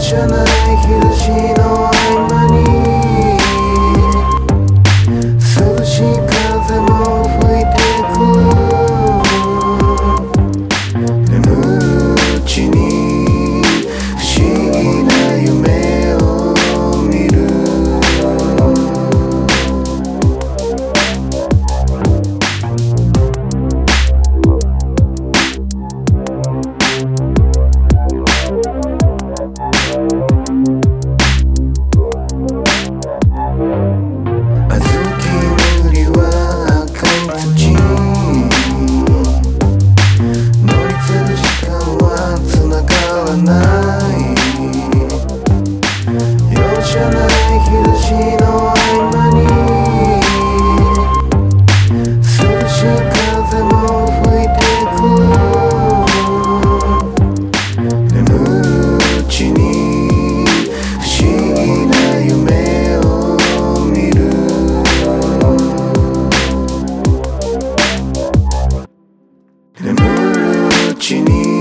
じゃない日差しのらな」「夜じゃない日差しの合間に」「涼しい風も吹いてくる」「眠るうちに不思議な夢を見る」「眠るうちに」